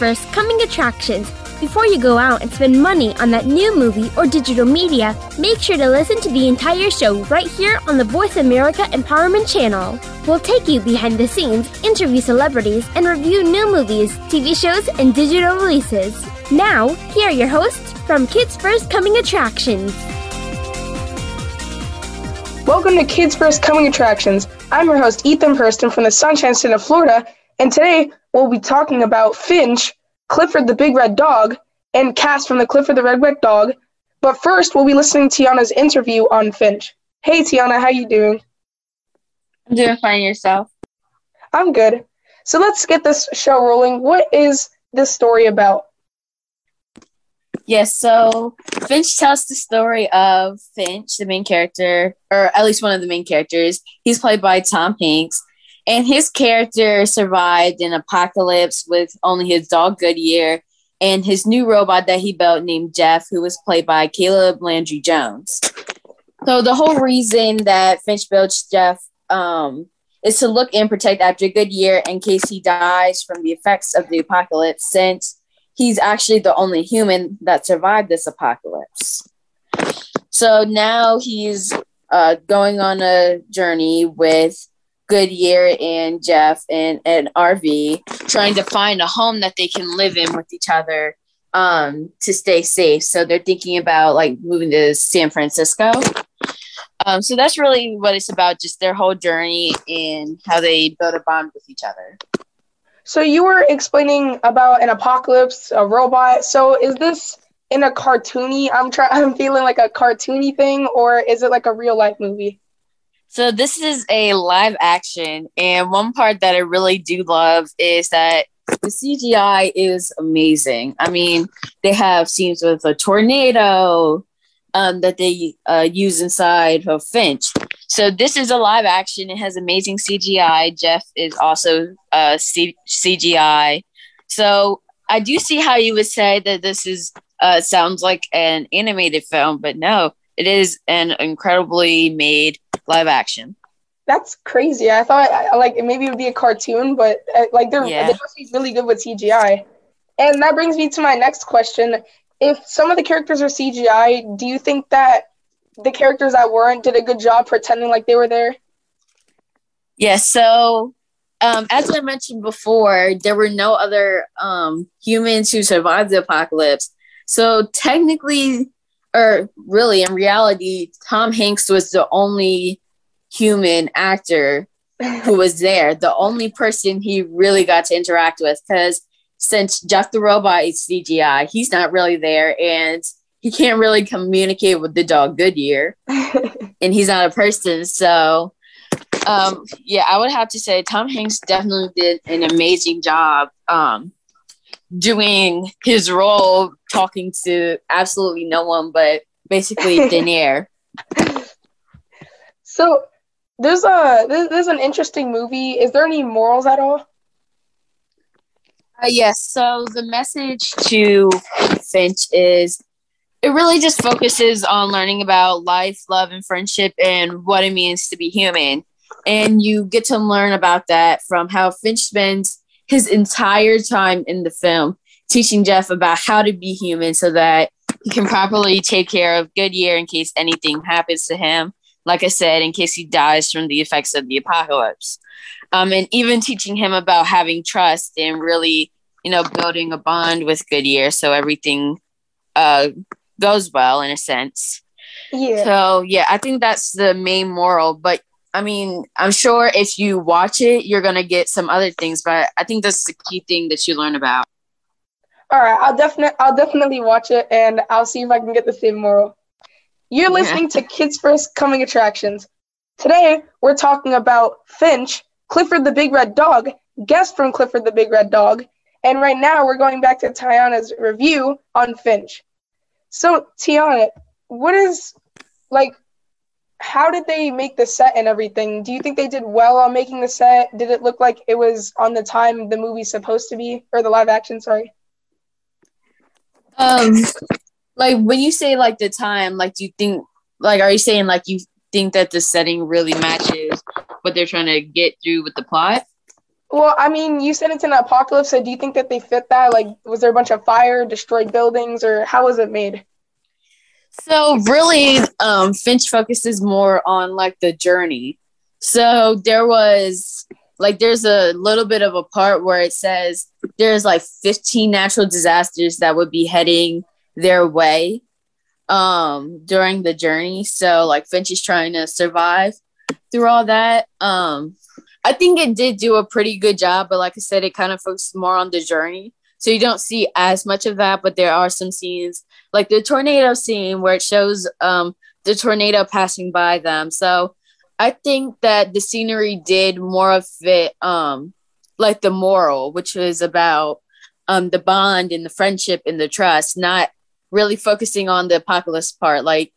First Coming Attractions. Before you go out and spend money on that new movie or digital media, make sure to listen to the entire show right here on the Voice America Empowerment Channel. We'll take you behind the scenes, interview celebrities, and review new movies, TV shows, and digital releases. Now, here are your hosts from Kids First Coming Attractions. Welcome to Kids First Coming Attractions. I'm your host, Ethan Hurston from the Sunshine State of Florida, and today we'll be talking about Finch, Clifford the Big Red Dog, and Cass from the Clifford the Red Red Dog. But first, we'll be listening to Tiana's interview on Finch. Hey, Tiana, how you doing? I'm doing fine. Yourself? I'm good. So let's get this show rolling. What is this story about? Yes, so Finch tells the story of Finch, the main character, or at least one of the main characters. He's played by Tom Hanks, and his character survived an apocalypse with only his dog Goodyear and his new robot that he built named Jeff, who was played by Caleb Landry Jones. So the whole reason that Finch built Jeff um, is to look and protect after Goodyear in case he dies from the effects of the apocalypse, since he's actually the only human that survived this apocalypse. So now he's uh, going on a journey with Goodyear and Jeff and, an RV, trying to find a home that they can live in with each other um, to stay safe. So they're thinking about like moving to San Francisco. Um, so that's really what it's about, just their whole journey and how they build a bond with each other. So you were explaining about an apocalypse, a robot. So is this in a cartoony? I'm trying. I'm feeling like a cartoony thing, or is it like a real life movie? So this is a live action, and one part that I really do love is that the CGI is amazing. I mean, they have scenes with a tornado um, that they uh, use inside of Finch. So this is a live action. It has amazing CGI. Jeff is also uh, CGI. So I do see how you would say that this is uh, sounds like an animated film, but no, it is an incredibly made live action. That's crazy. I thought like maybe it would be a cartoon, but uh, like they're yeah. they're really good with CGI. And that brings me to my next question. If some of the characters are CGI, do you think that the characters that weren't did a good job pretending like they were there? Yes. Yeah, so um, as I mentioned before, there were no other um, humans who survived the apocalypse. So technically, or really in reality, Tom Hanks was the only human actor who was there, the only person he really got to interact with. Because since Jeff the Robot is CGI, he's not really there and he can't really communicate with the dog Goodyear. and he's not a person. So, um, yeah, I would have to say Tom Hanks definitely did an amazing job. Um, doing his role talking to absolutely no one but basically air. So there's a there's an interesting movie. Is there any morals at all? Uh, yes. So the message to Finch is it really just focuses on learning about life, love, and friendship and what it means to be human. And you get to learn about that from how Finch spends his entire time in the film teaching Jeff about how to be human so that he can properly take care of Goodyear in case anything happens to him. Like I said, in case he dies from the effects of the apocalypse. Um, and even teaching him about having trust and really, you know, building a bond with Goodyear so everything uh, goes well in a sense. Yeah. So, yeah, I think that's the main moral. But I mean, I'm sure if you watch it, you're gonna get some other things, but I think that's the key thing that you learn about. All right, I'll definitely I'll definitely watch it, and I'll see if I can get the same moral. You're listening to Kids First Coming Attractions. Today we're talking about Finch, Clifford the Big Red Dog, guest from Clifford the Big Red Dog, and right now we're going back to Tiana's review on Finch. So Tiana, what is like how did they make the set and everything? Do you think they did well on making the set? Did it look like it was on the time the movie's supposed to be, or the live action? Sorry. Um, like when you say like the time, like do you think, like, are you saying like you think that the setting really matches what they're trying to get through with the plot? Well, I mean, you said it's an apocalypse, so do you think that they fit that? Like, was there a bunch of fire, destroyed buildings, or how was it made? So really, um, Finch focuses more on like the journey. So there was like there's a little bit of a part where it says there's like 15 natural disasters that would be heading their way um during the journey. So like Finch is trying to survive through all that. Um I think it did do a pretty good job, but like I said, it kind of focused more on the journey. So you don't see as much of that, but there are some scenes like the tornado scene where it shows um, the tornado passing by them. So I think that the scenery did more of it, um, like the moral, which was about um, the bond and the friendship and the trust, not really focusing on the apocalypse part. Like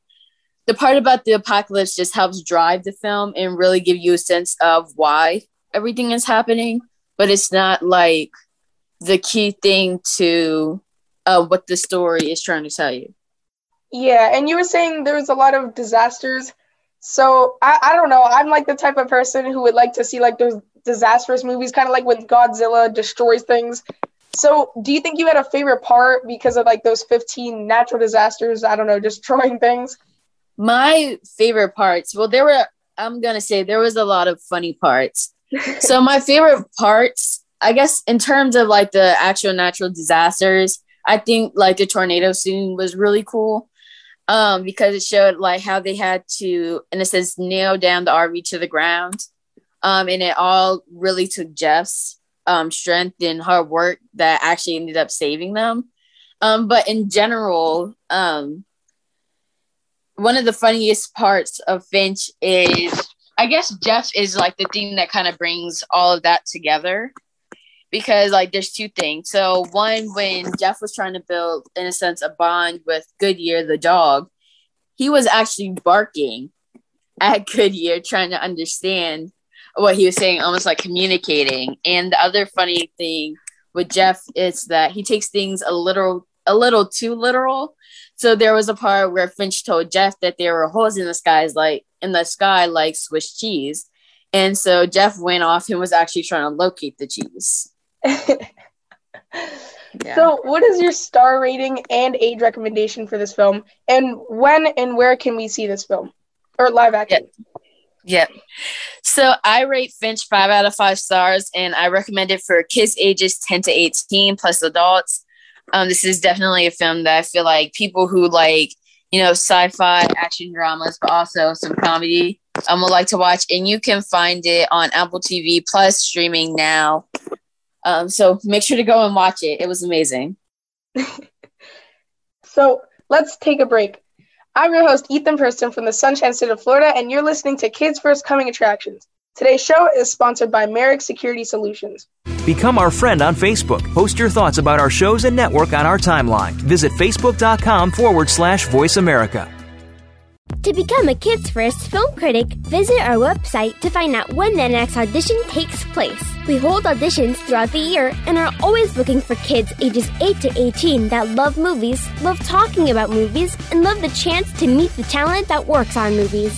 the part about the apocalypse just helps drive the film and really give you a sense of why everything is happening, but it's not like the key thing to uh, what the story is trying to tell you. Yeah, and you were saying there was a lot of disasters. So I, I don't know. I'm like the type of person who would like to see like those disastrous movies, kind of like when Godzilla destroys things. So do you think you had a favorite part because of like those 15 natural disasters? I don't know, destroying things. My favorite parts. Well, there were. I'm gonna say there was a lot of funny parts. so my favorite parts I guess in terms of like the actual natural disasters, I think like the tornado scene was really cool um, because it showed like how they had to, and it says nail down the RV to the ground. Um, and it all really took Jeff's um, strength and hard work that actually ended up saving them. Um, but in general, um, one of the funniest parts of Finch is, I guess, Jeff is like the thing that kind of brings all of that together because like there's two things. So one, when Jeff was trying to build, in a sense, a bond with Goodyear the dog, he was actually barking at Goodyear, trying to understand what he was saying, almost like communicating. And the other funny thing with Jeff is that he takes things a little a little too literal. So there was a part where Finch told Jeff that there were holes in the skies like in the sky like Swiss cheese. And so Jeff went off and was actually trying to locate the cheese. yeah. So, what is your star rating and age recommendation for this film? And when and where can we see this film or live action? Yep. Yep. So, I rate Finch five out of five stars, and I recommend it for kids ages 10 to 18 plus adults. Um, this is definitely a film that I feel like people who like, you know, sci fi action dramas, but also some comedy um, would like to watch. And you can find it on Apple TV plus streaming now. Um, so make sure to go and watch it. It was amazing. so let's take a break. I'm your host, Ethan Preston from the Sunshine State of Florida, and you're listening to Kids First Coming Attractions. Today's show is sponsored by Merrick Security Solutions. Become our friend on Facebook. Post your thoughts about our shows and network on our timeline. Visit facebook.com forward slash voice America. To become a Kids First film critic, visit our website to find out when the next audition takes place. We hold auditions throughout the year and are always looking for kids ages 8 to 18 that love movies, love talking about movies, and love the chance to meet the talent that works on movies.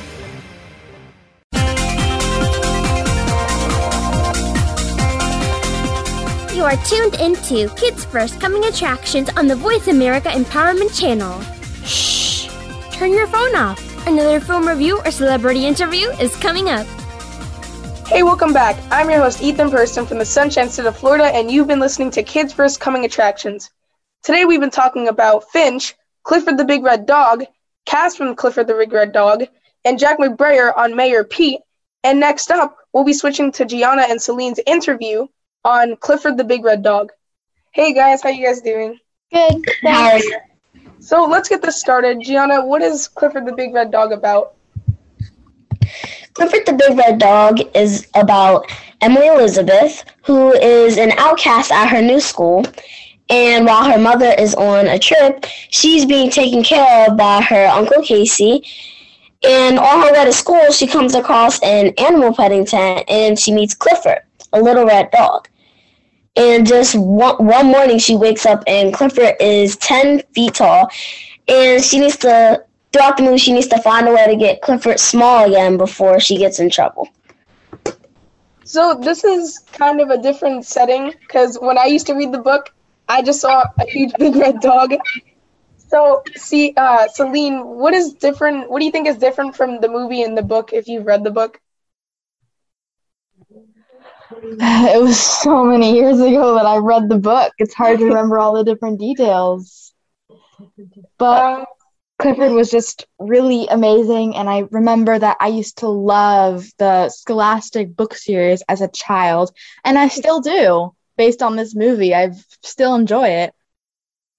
Are tuned into Kids First Coming Attractions on the Voice America Empowerment Channel. Shh! Turn your phone off. Another film review or celebrity interview is coming up. Hey, welcome back. I'm your host, Ethan Person from the Sunshine State of Florida, and you've been listening to Kids First Coming Attractions. Today we've been talking about Finch, Clifford the Big Red Dog, Cass from Clifford the Big Red Dog, and Jack McBrayer on Mayor Pete. And next up, we'll be switching to Gianna and Celine's interview on Clifford the Big Red Dog. Hey guys, how you guys doing? Good. Thanks. So let's get this started. Gianna, what is Clifford the Big Red Dog about? Clifford the Big Red Dog is about Emily Elizabeth, who is an outcast at her new school. And while her mother is on a trip, she's being taken care of by her Uncle Casey. And on her way to school, she comes across an animal petting tent and she meets Clifford, a little red dog. And just one, one morning, she wakes up and Clifford is 10 feet tall. And she needs to, throughout the movie, she needs to find a way to get Clifford small again before she gets in trouble. So this is kind of a different setting because when I used to read the book, I just saw a huge big red dog. So, see, uh, Celine, what is different? What do you think is different from the movie and the book if you've read the book? It was so many years ago that I read the book. It's hard to remember all the different details. But Um, Clifford was just really amazing, and I remember that I used to love the Scholastic book series as a child, and I still do. Based on this movie, I still enjoy it.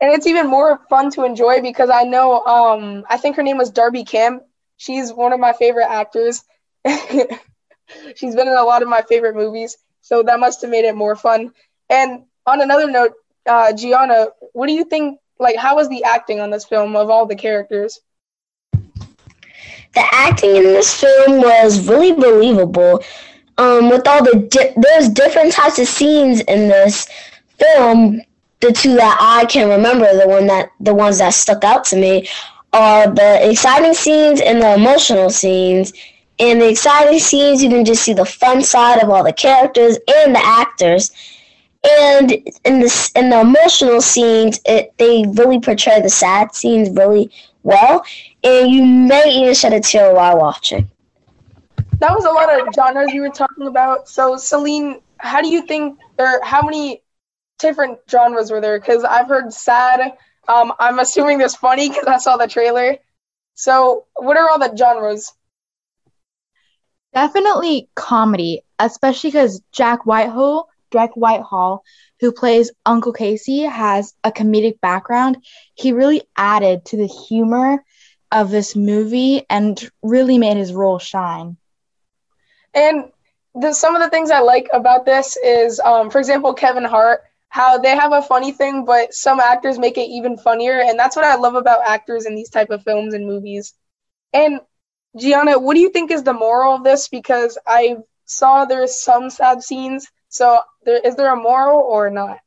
and it's even more fun to enjoy because I know, um, I think her name was Darby Camp. She's one of my favorite actors. She's been in a lot of my favorite movies, so that must have made it more fun. And on another note, uh, Gianna, what do you think? Like, how was the acting on this film of all the characters? the acting in this film was really believable. Um, with all the di- there's different types of scenes in this film. The two that I can remember, the one that the ones that stuck out to me, are the exciting scenes and the emotional scenes. In the exciting scenes, you can just see the fun side of all the characters and the actors. And in the in the emotional scenes, it they really portray the sad scenes really well and you may even shed a tear while watching. That was a lot of genres you were talking about. So, Celine, how do you think, or how many different genres were there? Because I've heard sad. Um, I'm assuming there's funny because I saw the trailer. So, what are all the genres? Definitely comedy, especially because Jack Whitehall, Jack Whitehall, who plays Uncle Casey, has a comedic background. He really added to the humor of this movie and really made his role shine. And the, some of the things I like about this is, um, for example, Kevin Hart, how they have a funny thing, but some actors make it even funnier, and that's what I love about actors in these type of films and movies. And Gianna, what do you think is the moral of this? Because I saw there's some sad scenes. So, there is there a moral or not?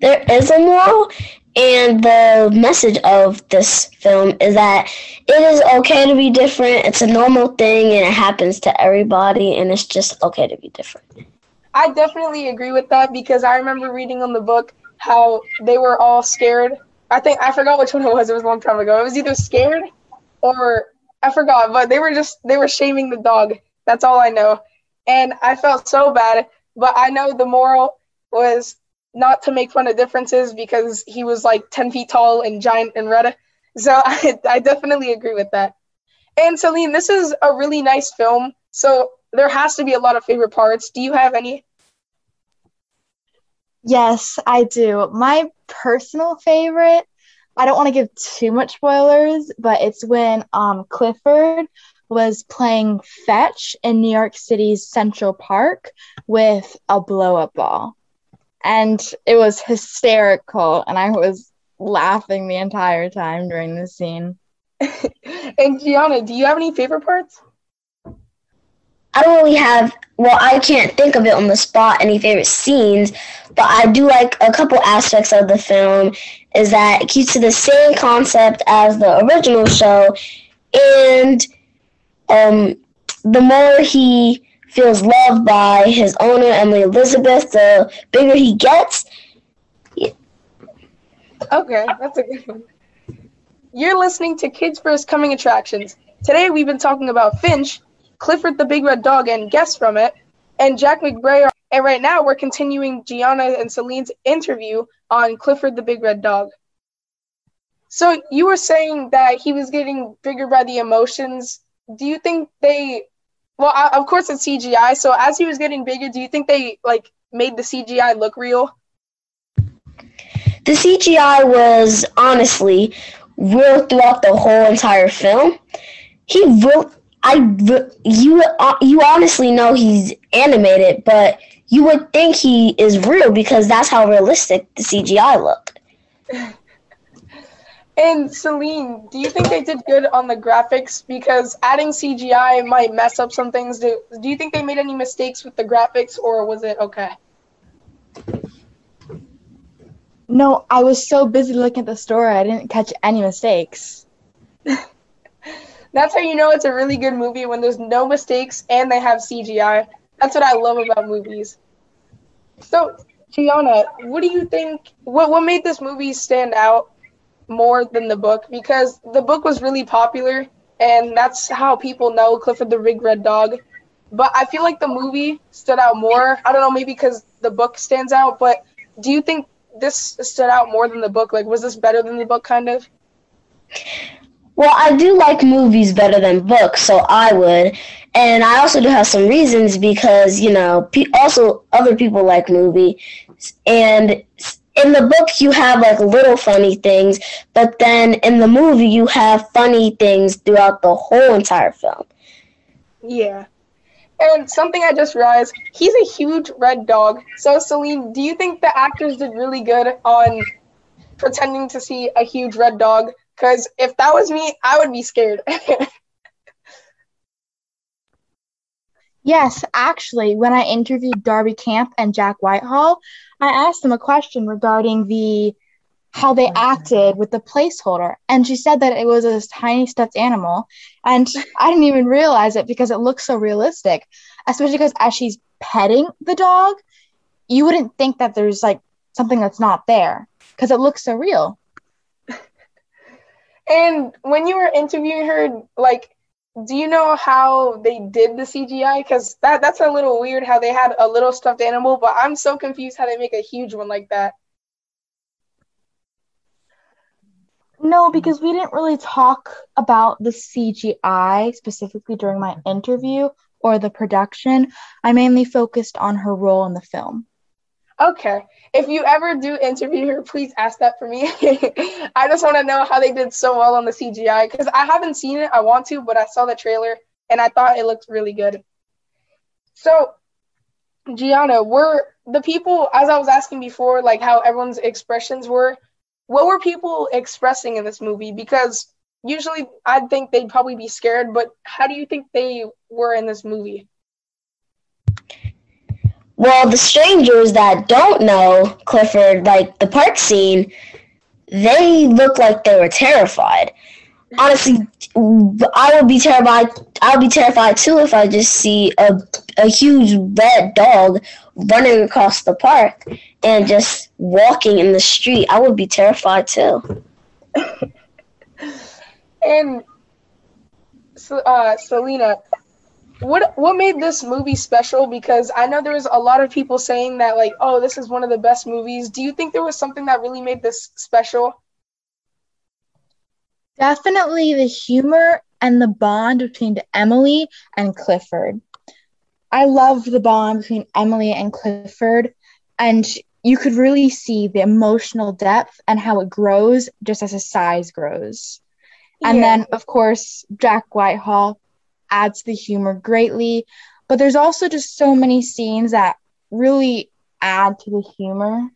There is a moral, and the message of this film is that it is okay to be different. It's a normal thing, and it happens to everybody, and it's just okay to be different. I definitely agree with that because I remember reading on the book how they were all scared. I think I forgot which one it was. It was a long time ago. It was either scared or I forgot, but they were just they were shaming the dog. That's all I know. And I felt so bad, but I know the moral was not to make fun of differences because he was like 10 feet tall and giant and red. So I, I definitely agree with that. And Celine, this is a really nice film. So there has to be a lot of favorite parts. Do you have any? Yes, I do. My personal favorite, I don't want to give too much spoilers, but it's when um, Clifford was playing fetch in New York City's Central Park with a blow up ball. And it was hysterical, and I was laughing the entire time during the scene. and Gianna, do you have any favorite parts? I don't really have, well, I can't think of it on the spot, any favorite scenes, but I do like a couple aspects of the film is that it keeps to the same concept as the original show, and um, the more he feels loved by his owner, Emily Elizabeth. The bigger he gets. Okay, that's a good one. You're listening to Kids First Coming Attractions. Today we've been talking about Finch, Clifford the Big Red Dog, and guests from it, and Jack McBrayer. And right now we're continuing Gianna and Celine's interview on Clifford the Big Red Dog. So you were saying that he was getting bigger by the emotions. Do you think they? Well, of course it's CGI. So as he was getting bigger, do you think they like made the CGI look real? The CGI was honestly real throughout the whole entire film. He will. I you uh, you honestly know he's animated, but you would think he is real because that's how realistic the CGI looked. And Celine, do you think they did good on the graphics? Because adding CGI might mess up some things. Do, do you think they made any mistakes with the graphics, or was it okay? No, I was so busy looking at the story, I didn't catch any mistakes. That's how you know it's a really good movie when there's no mistakes and they have CGI. That's what I love about movies. So, Gianna, what do you think? What what made this movie stand out more than the book? Because the book was really popular, and that's how people know Clifford the Big Red Dog. But I feel like the movie stood out more. I don't know, maybe because the book stands out. But do you think this stood out more than the book? Like, was this better than the book, kind of? Well, I do like movies better than books, so I would. And I also do have some reasons because, you know, pe- also other people like movies. And in the book, you have like little funny things, but then in the movie, you have funny things throughout the whole entire film. Yeah. And something I just realized, he's a huge red dog. So, Celine, do you think the actors did really good on pretending to see a huge red dog? Because if that was me, I would be scared. yes, actually, when I interviewed Darby Camp and Jack Whitehall, I asked them a question regarding the how they acted with the placeholder. And she said that it was a tiny stuffed animal. And I didn't even realize it because it looks so realistic, especially because as she's petting the dog, you wouldn't think that there's like something that's not there because it looks so real. And when you were interviewing her, like, do you know how they did the CGI? Because that that's a little weird how they had a little stuffed animal, but I'm so confused how they make a huge one like that. No, because we didn't really talk about the CGI specifically during my interview or the production. I mainly focused on her role in the film. Okay. If you ever do interview her, please ask that for me. I just want to know how they did so well on the CGI because I haven't seen it. I want to, but I saw the trailer and I thought it looked really good. So, Gianna, were the people, as I was asking before, like how everyone's expressions were, what were people expressing in this movie? Because usually I'd think they'd probably be scared, but how do you think they were in this movie? Well, the strangers that don't know Clifford, like the park scene, they look like they were terrified. Honestly, I would be terrified. I would be terrified too if I just see a a huge red dog running across the park and just walking in the street. I would be terrified too. and uh, Selena, what what made this movie special? Because I know there was a lot of people saying that like, oh, this is one of the best movies. Do you think there was something that really made this special? Definitely the humor and the bond between Emily and Clifford. I loved the bond between Emily and Clifford, and you could really see the emotional depth and how it grows just as his size grows. And yeah. then, of course, Jack Whitehall adds to the humor greatly. But there's also just so many scenes that really add to the humor.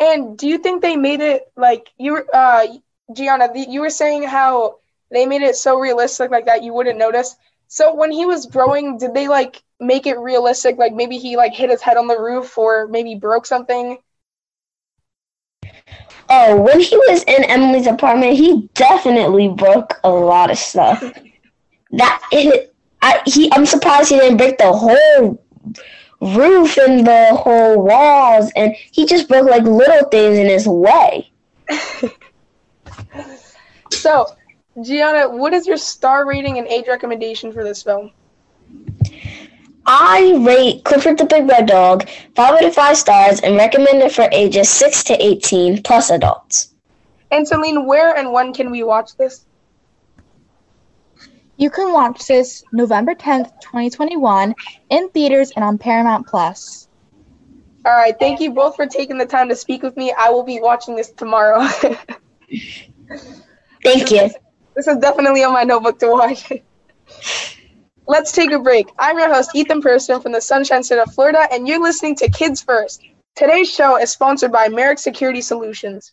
And do you think they made it like you were, uh, Gianna? You were saying how they made it so realistic, like that you wouldn't notice. So when he was growing, did they like make it realistic? Like maybe he like hit his head on the roof, or maybe broke something. Oh, when he was in Emily's apartment, he definitely broke a lot of stuff. that it, I he I'm surprised he didn't break the whole roof and the whole walls, and he just broke like little things in his way. so, Gianna, what is your star rating and age recommendation for this film? I rate Clifford the Big Red Dog 5 out of 5 stars and recommend it for ages 6 to 18 plus adults. And Celine, where and when can we watch this? You can watch this November 10th, 2021 in theaters and on Paramount Plus. All right, thank you both for taking the time to speak with me. I will be watching this tomorrow. thank you. This is definitely on my notebook to watch. Let's take a break. I'm your host, Ethan Person from the Sunshine State of Florida, and you're listening to Kids First. Today's show is sponsored by Merrick Security Solutions.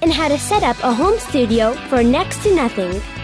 and how to set up a home studio for next to nothing.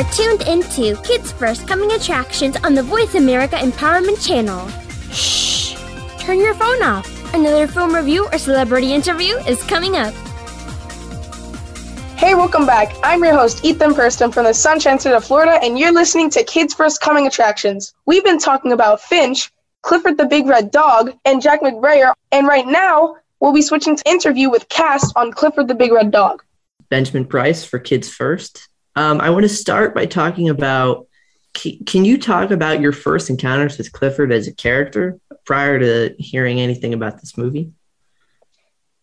Are tuned into Kids First Coming Attractions on the Voice America Empowerment Channel. Shh! Turn your phone off. Another film review or celebrity interview is coming up. Hey, welcome back. I'm your host, Ethan Preston from the Sunshine State of Florida, and you're listening to Kids First Coming Attractions. We've been talking about Finch, Clifford the Big Red Dog, and Jack McBrayer, and right now we'll be switching to interview with Cass on Clifford the Big Red Dog. Benjamin Price for Kids First. Um, I want to start by talking about. Can you talk about your first encounters with Clifford as a character prior to hearing anything about this movie?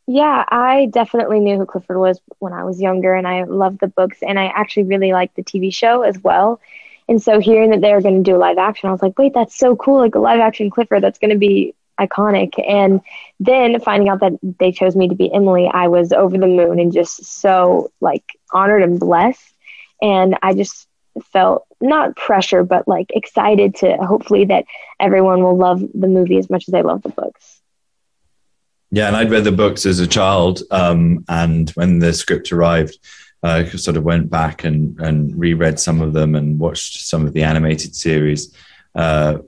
Yeah, I definitely knew who Clifford was when I was younger, and I loved the books, and I actually really liked the TV show as well. And so hearing that they were going to do a live action, I was like, wait, that's so cool! Like a live action Clifford, that's going to be iconic. And then finding out that they chose me to be Emily, I was over the moon and just so like honored and blessed and I just felt not pressure, but like excited to hopefully that everyone will love the movie as much as they love the books. Yeah, and I'd read the books as a child, um, and when the script arrived, I uh, sort of went back and and reread some of them and watched some of the animated series. Uh,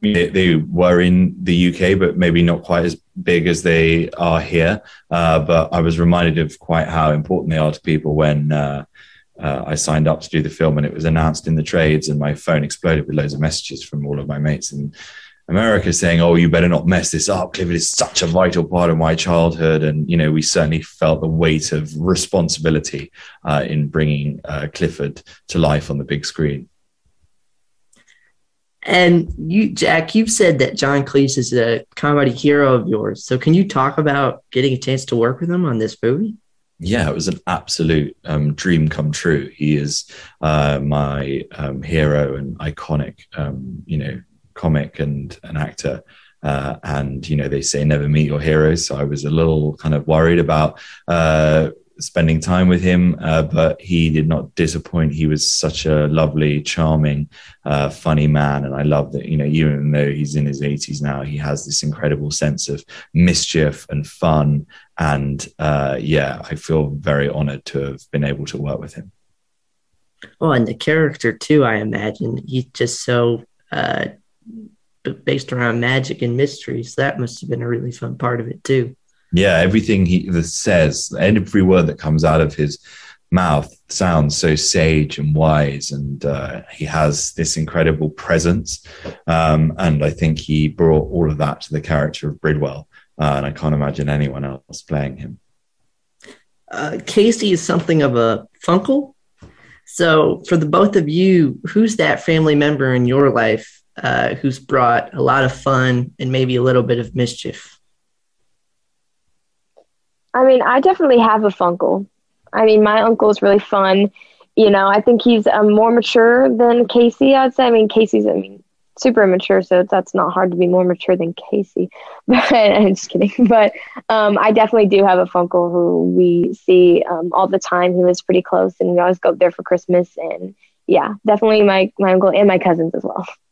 they, they, were in the UK, but maybe not quite as big as they are here. Uh, but I was reminded of quite how important they are to people when uh, I signed up to do the film and it was announced in the trades, and my phone exploded with loads of messages from all of my mates in America saying, "Oh, you better not mess this up. Clifford is such a vital part of my childhood." And you know, we certainly felt the weight of responsibility uh, in bringing uh, Clifford to life on the big screen. And you, Jack, you've said that John Cleese is a comedy hero of yours. So, can you talk about getting a chance to work with him on this movie? Yeah, it was an absolute um, dream come true. He is uh, my um, hero and iconic, um, you know, comic and an actor. Uh, and you know, they say never meet your heroes. So I was a little kind of worried about uh, spending time with him, uh, but he did not disappoint. He was such a lovely, charming, uh, funny man, and I love that. You know, even though he's in his 80s now, he has this incredible sense of mischief and fun. And uh, yeah, I feel very honored to have been able to work with him. Oh, and the character too. I imagine he's just so uh, based around magic and mysteries. That must have been a really fun part of it too yeah, everything he says, every word that comes out of his mouth sounds so sage and wise, and uh, he has this incredible presence. Um, and I think he brought all of that to the character of Bridwell, uh, and I can't imagine anyone else playing him. Uh, Casey is something of a funkle. So, for the both of you, who's that family member in your life uh, who's brought a lot of fun and maybe a little bit of mischief? I mean, I definitely have a funkle. I mean, my uncle is really fun. You know, I think he's um, more mature than Casey. I'd say. I mean, Casey's I mean super immature, so that's not hard to be more mature than Casey. But I'm just kidding. But um, I definitely do have a funkle who we see um, all the time. He lives pretty close, and we always go up there for Christmas. And yeah, definitely my my uncle and my cousins as well.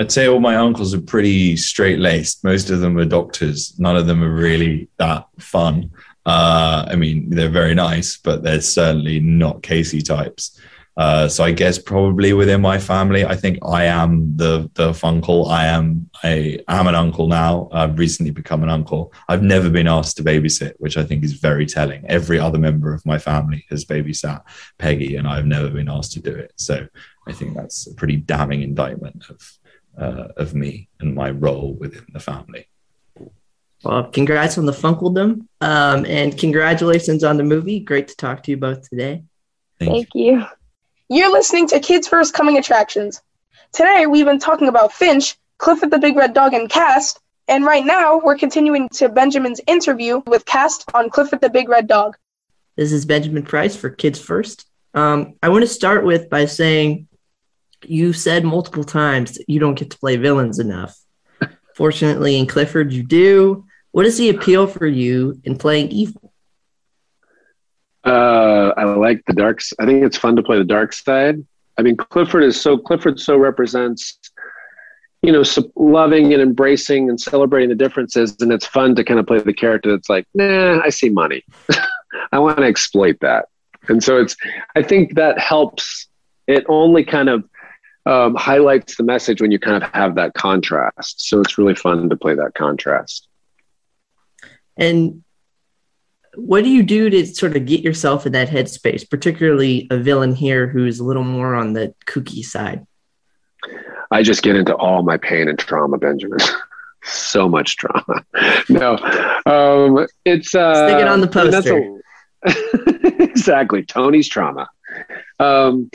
I'd say all my uncles are pretty straight laced. Most of them are doctors. None of them are really that fun. Uh, I mean, they're very nice, but they're certainly not Casey types. Uh, so I guess probably within my family, I think I am the the funkle. I am I am an uncle now. I've recently become an uncle. I've never been asked to babysit, which I think is very telling. Every other member of my family has babysat Peggy, and I've never been asked to do it. So I think that's a pretty damning indictment of uh, of me and my role within the family. Well, congrats on the Funkledom, um, and congratulations on the movie. Great to talk to you both today. Thank, Thank you. you. You're listening to Kids First Coming Attractions. Today we've been talking about Finch, Clifford the Big Red Dog, and Cast. And right now we're continuing to Benjamin's interview with Cast on Clifford the Big Red Dog. This is Benjamin Price for Kids First. Um, I want to start with by saying you said multiple times that you don't get to play villains enough. Fortunately, in Clifford, you do. What is the appeal for you in playing evil? Uh, I like the darks. I think it's fun to play the dark side. I mean, Clifford is so Clifford so represents, you know, so loving and embracing and celebrating the differences, and it's fun to kind of play the character that's like, nah, I see money, I want to exploit that, and so it's. I think that helps. It only kind of um, highlights the message when you kind of have that contrast. So it's really fun to play that contrast. And what do you do to sort of get yourself in that headspace, particularly a villain here who's a little more on the kooky side? I just get into all my pain and trauma, Benjamin. so much trauma. no, um, it's uh, stick it on the poster. A, exactly, Tony's trauma. Um,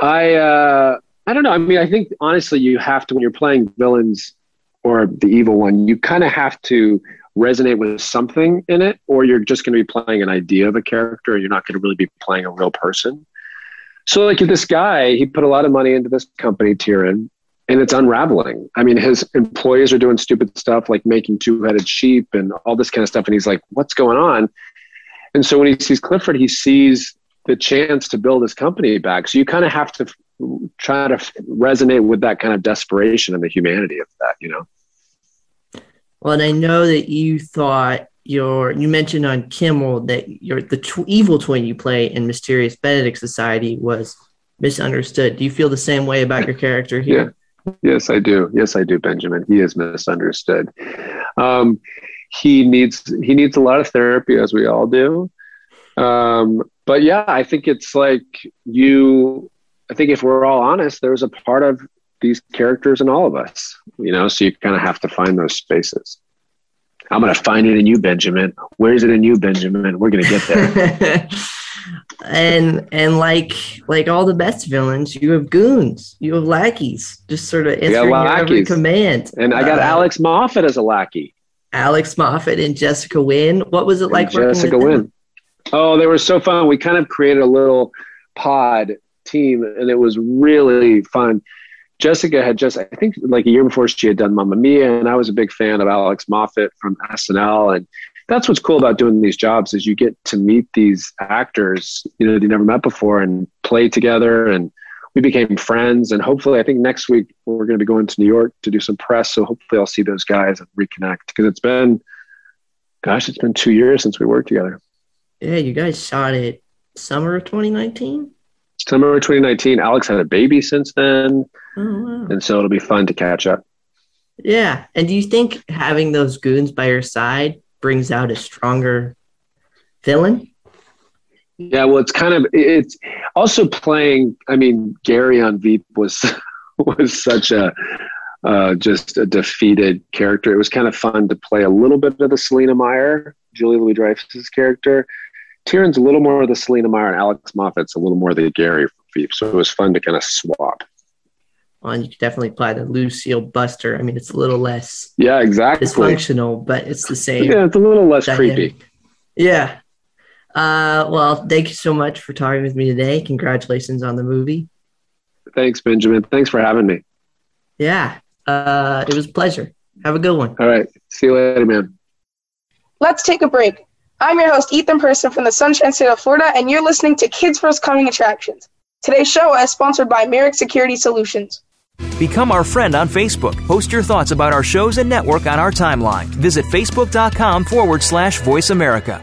I uh, I don't know. I mean, I think honestly, you have to when you're playing villains or the evil one, you kind of have to resonate with something in it, or you're just going to be playing an idea of a character, you're not going to really be playing a real person. So, like this guy, he put a lot of money into this company, Tyrion, and it's unraveling. I mean, his employees are doing stupid stuff like making two-headed sheep and all this kind of stuff, and he's like, "What's going on?" And so when he sees Clifford, he sees the chance to build his company back. So you kind of have to try to resonate with that kind of desperation and the humanity of that, you know. Well, and I know that you thought your you mentioned on Kimmel that your the tw- evil twin you play in Mysterious Benedict Society was misunderstood. Do you feel the same way about your character here? Yeah. Yes, I do. Yes, I do, Benjamin. He is misunderstood. Um, he needs he needs a lot of therapy, as we all do. Um, but yeah, I think it's like you I think if we're all honest, there's a part of these characters in all of us, you know, so you kind of have to find those spaces. I'm going to find it in you, Benjamin. Where is it in you, Benjamin? We're going to get there. and and like like all the best villains, you have goons, you have lackeys, just sort of answering every command. And I got uh, Alex Moffat as a lackey. Alex Moffat and Jessica Wynn. What was it like and Jessica with Wynn? Them? Oh, they were so fun. We kind of created a little pod team, and it was really fun. Jessica had just, I think, like a year before she had done Mamma Mia, and I was a big fan of Alex Moffat from SNL, and that's what's cool about doing these jobs is you get to meet these actors you know you never met before and play together and we became friends and hopefully i think next week we're going to be going to new york to do some press so hopefully i'll see those guys and reconnect because it's been gosh it's been two years since we worked together Yeah, you guys shot it summer of 2019. summer of 2019 alex had a baby since then Oh wow. and so it'll be fun to catch up Yeah, and do you think having those goons by your side brings out a stronger villain? Yeah, well, it's kind of it's also playing. I mean, Gary on Veep was was such a uh, just a defeated character. It was kind of fun to play a little bit of the Selina Meyer, Julia Louis-Dreyfus's character. Tyrion's a little more of the Selina Meyer, and Alex Moffat's a little more of the Gary from Veep. So it was fun to kind of swap. Well, and you could definitely apply the Lucille Buster. I mean, it's a little less Yeah, exactly. dysfunctional, but it's the same. Yeah, it's a little less dynamic. creepy. Yeah. Uh, well, thank you so much for talking with me today. Congratulations on the movie. Thanks, Benjamin. Thanks for having me. Yeah, uh, it was a pleasure. Have a good one. All right, see you later, man. Let's take a break. I'm your host, Ethan Person from the Sunshine State of Florida, and you're listening to Kids First Coming Attractions. Today's show is sponsored by Merrick Security Solutions. Become our friend on Facebook. Post your thoughts about our shows and network on our timeline. Visit facebook.com forward slash voice America.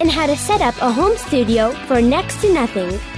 and how to set up a home studio for next to nothing.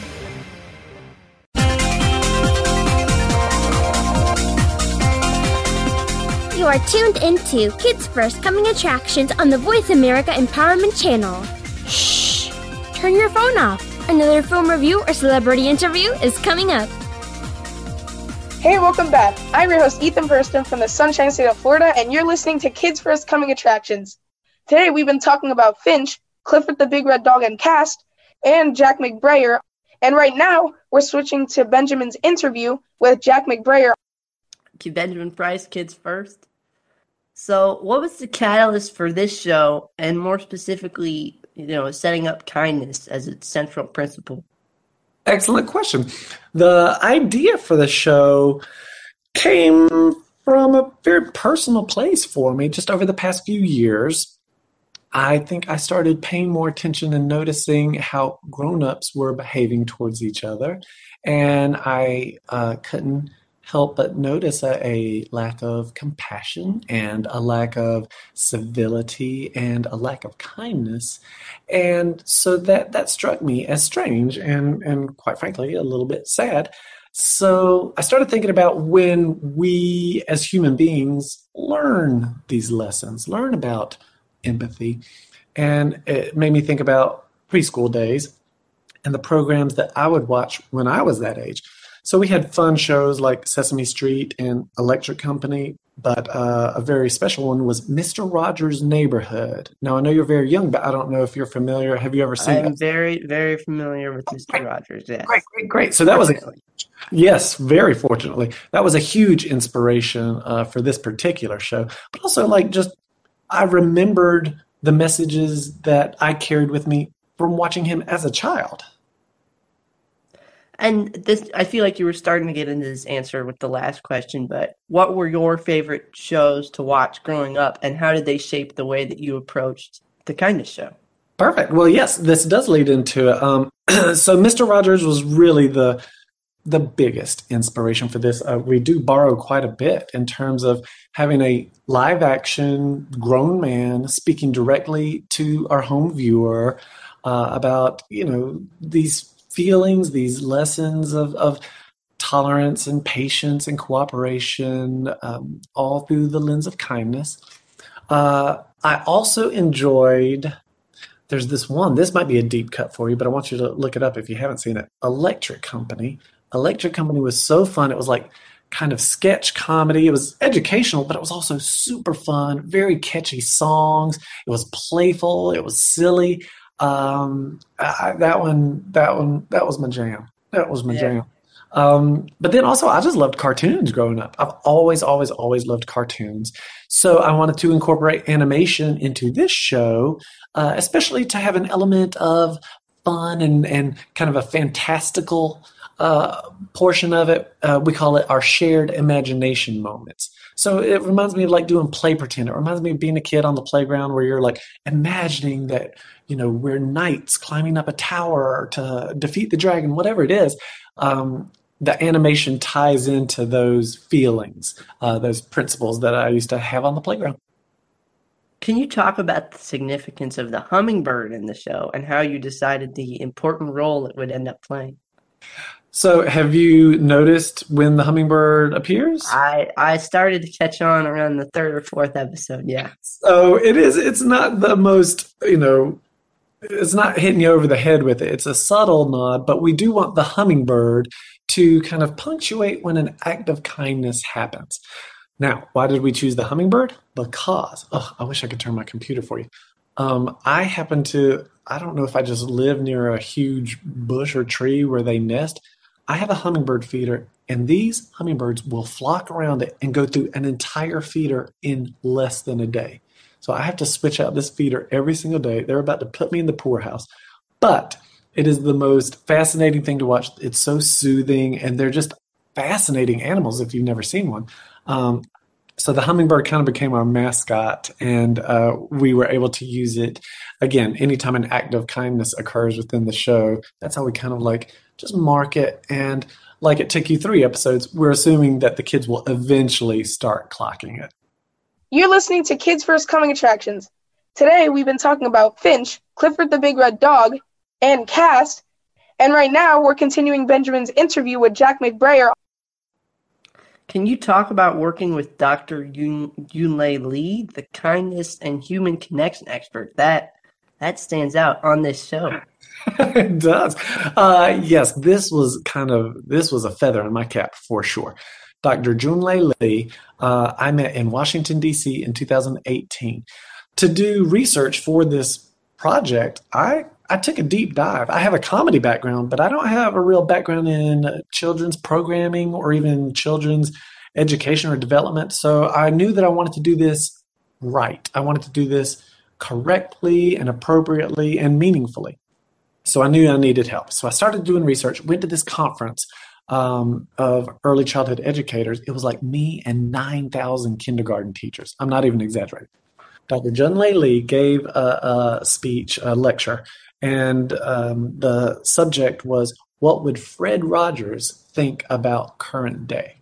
Are tuned into Kids First Coming Attractions on the Voice America Empowerment Channel. Shh! Turn your phone off. Another film review or celebrity interview is coming up. Hey, welcome back. I'm your host, Ethan Burston from the Sunshine State of Florida, and you're listening to Kids First Coming Attractions. Today, we've been talking about Finch, Clifford the Big Red Dog and cast, and Jack McBrayer. And right now, we're switching to Benjamin's interview with Jack McBrayer. to Benjamin Price, Kids First. So, what was the catalyst for this show, and more specifically, you know, setting up kindness as its central principle? Excellent question. The idea for the show came from a very personal place for me just over the past few years. I think I started paying more attention and noticing how grown-ups were behaving towards each other, and I uh, couldn't help but notice a, a lack of compassion and a lack of civility and a lack of kindness. And so that, that struck me as strange and, and quite frankly, a little bit sad. So I started thinking about when we as human beings learn these lessons, learn about empathy. And it made me think about preschool days and the programs that I would watch when I was that age. So we had fun shows like Sesame Street and Electric Company, but uh, a very special one was Mr. Rogers' Neighborhood. Now I know you're very young, but I don't know if you're familiar. Have you ever seen I'm that? very, very familiar with Mr. Rogers. Yes. Great, great, great. So that was a yes, very fortunately, that was a huge inspiration uh, for this particular show. But also, like, just I remembered the messages that I carried with me from watching him as a child. And this, I feel like you were starting to get into this answer with the last question, but what were your favorite shows to watch growing up, and how did they shape the way that you approached the kindness show? Perfect. Well, yes, this does lead into it. Um, so, Mr. Rogers was really the the biggest inspiration for this. Uh, we do borrow quite a bit in terms of having a live action grown man speaking directly to our home viewer uh, about you know these feelings, these lessons of, of tolerance and patience and cooperation, um, all through the lens of kindness. Uh, I also enjoyed. There's this one. This might be a deep cut for you, but I want you to look it up if you haven't seen it. Electric Company. Electric Company was so fun. It was like kind of sketch comedy. It was educational, but it was also super fun. Very catchy songs. It was playful. It was silly. Um, I, that one, that one, that was my jam. That was my yeah. jam. Um, but then also, I just loved cartoons growing up. I've always, always, always loved cartoons. So I wanted to incorporate animation into this show, uh, especially to have an element of fun and, and kind of a fantastical uh, portion of it. Uh, we call it our shared imagination moments. So it reminds me of like doing play pretend. It reminds me of being a kid on the playground where you're like imagining that, you know, we're knights climbing up a tower to defeat the dragon, whatever it is. Um, the animation ties into those feelings, uh, those principles that I used to have on the playground. Can you talk about the significance of the hummingbird in the show and how you decided the important role it would end up playing? So, have you noticed when the hummingbird appears? I I started to catch on around the third or fourth episode. Yeah. So it is. It's not the most you know. It's not hitting you over the head with it. It's a subtle nod, but we do want the hummingbird to kind of punctuate when an act of kindness happens. Now, why did we choose the hummingbird? Because oh, I wish I could turn my computer for you. Um, I happen to. I don't know if I just live near a huge bush or tree where they nest I have a hummingbird feeder, and these hummingbirds will flock around it and go through an entire feeder in less than a day. So I have to switch out this feeder every single day. They're about to put me in the poorhouse. But it is the most fascinating thing to watch. It's so soothing, and they're just fascinating animals if you've never seen one. Um, so the hummingbird kind of became our mascot, and uh, we were able to use it again anytime an act of kindness occurs within the show. That's how we kind of like just mark it. And like it took you three episodes, we're assuming that the kids will eventually start clocking it. You're listening to Kids First Coming Attractions. Today we've been talking about Finch, Clifford the Big Red Dog, and Cast. And right now we're continuing Benjamin's interview with Jack McBrayer. Can you talk about working with Dr. Yun, Junlei Li, the kindness and human connection expert? That that stands out on this show. it does. Uh, yes, this was kind of this was a feather in my cap for sure. Dr. Junlei Li, uh, I met in Washington D.C. in 2018 to do research for this project. I I took a deep dive. I have a comedy background, but I don't have a real background in children's programming or even children's education or development. So I knew that I wanted to do this right. I wanted to do this correctly and appropriately and meaningfully. So I knew I needed help. So I started doing research, went to this conference um, of early childhood educators. It was like me and 9,000 kindergarten teachers. I'm not even exaggerating. Dr. Junlei Li gave a, a, speech, a lecture, and um, the subject was What would Fred Rogers think about current day?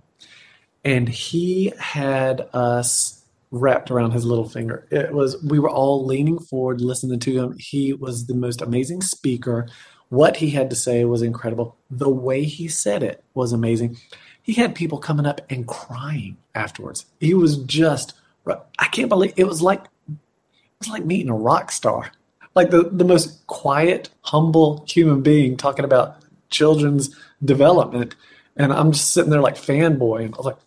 And he had us wrapped around his little finger. It was we were all leaning forward, listening to him. He was the most amazing speaker. What he had to say was incredible. The way he said it was amazing. He had people coming up and crying afterwards. He was just I can't believe it was like it was like meeting a rock star. Like the, the most quiet, humble human being talking about children's development. And I'm just sitting there like fanboy. And I was like,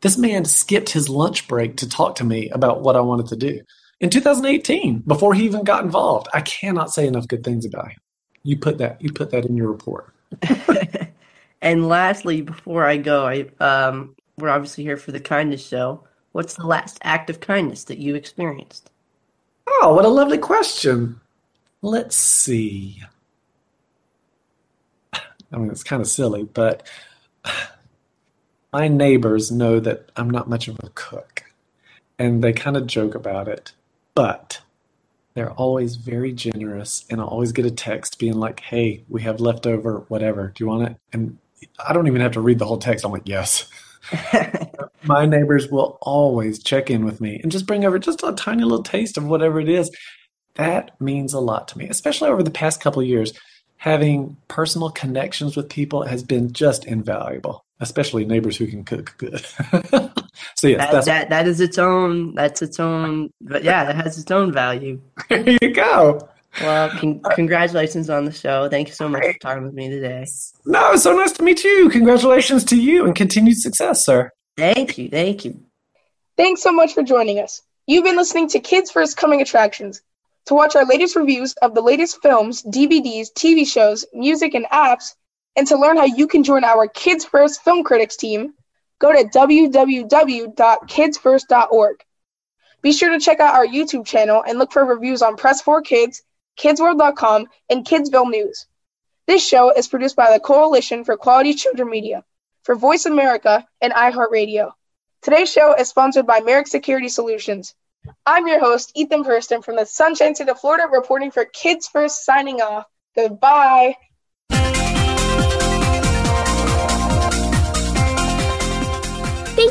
this man skipped his lunch break to talk to me about what I wanted to do in 2018 before he even got involved. I cannot say enough good things about him. You put that you put that in your report. and lastly, before I go, I um, we're obviously here for the kindness show. What's the last act of kindness that you experienced? Oh, what a lovely question. Let's see. I mean, it's kind of silly, but my neighbors know that I'm not much of a cook, and they kind of joke about it. But they're always very generous, and I'll always get a text being like, "Hey, we have leftover whatever. Do you want it?" And I don't even have to read the whole text. I'm like, "Yes." my neighbors will always check in with me and just bring over just a tiny little taste of whatever it is. That means a lot to me, especially over the past couple of years. Having personal connections with people has been just invaluable, especially neighbors who can cook good. so yes, that, that's that that is its own. That's its own. But yeah, it has its own value. there you go. Well, con- congratulations on the show. Thank you so much for talking with me today. No, it's so nice to meet you. Congratulations to you and continued success, sir. Thank you. Thank you. Thanks so much for joining us. You've been listening to Kids First Coming Attractions. To watch our latest reviews of the latest films, DVDs, TV shows, music, and apps, and to learn how you can join our Kids First Film Critics team, go to www.kidsfirst.org. Be sure to check out our YouTube channel and look for reviews on Press4Kids, Kidsworld.com, and Kidsville News. This show is produced by the Coalition for Quality Children Media for Voice America and iHeartRadio. Today's show is sponsored by Merrick Security Solutions. I'm your host, Ethan Purston from the Sunshine State of Florida, reporting for Kids First, signing off. Goodbye.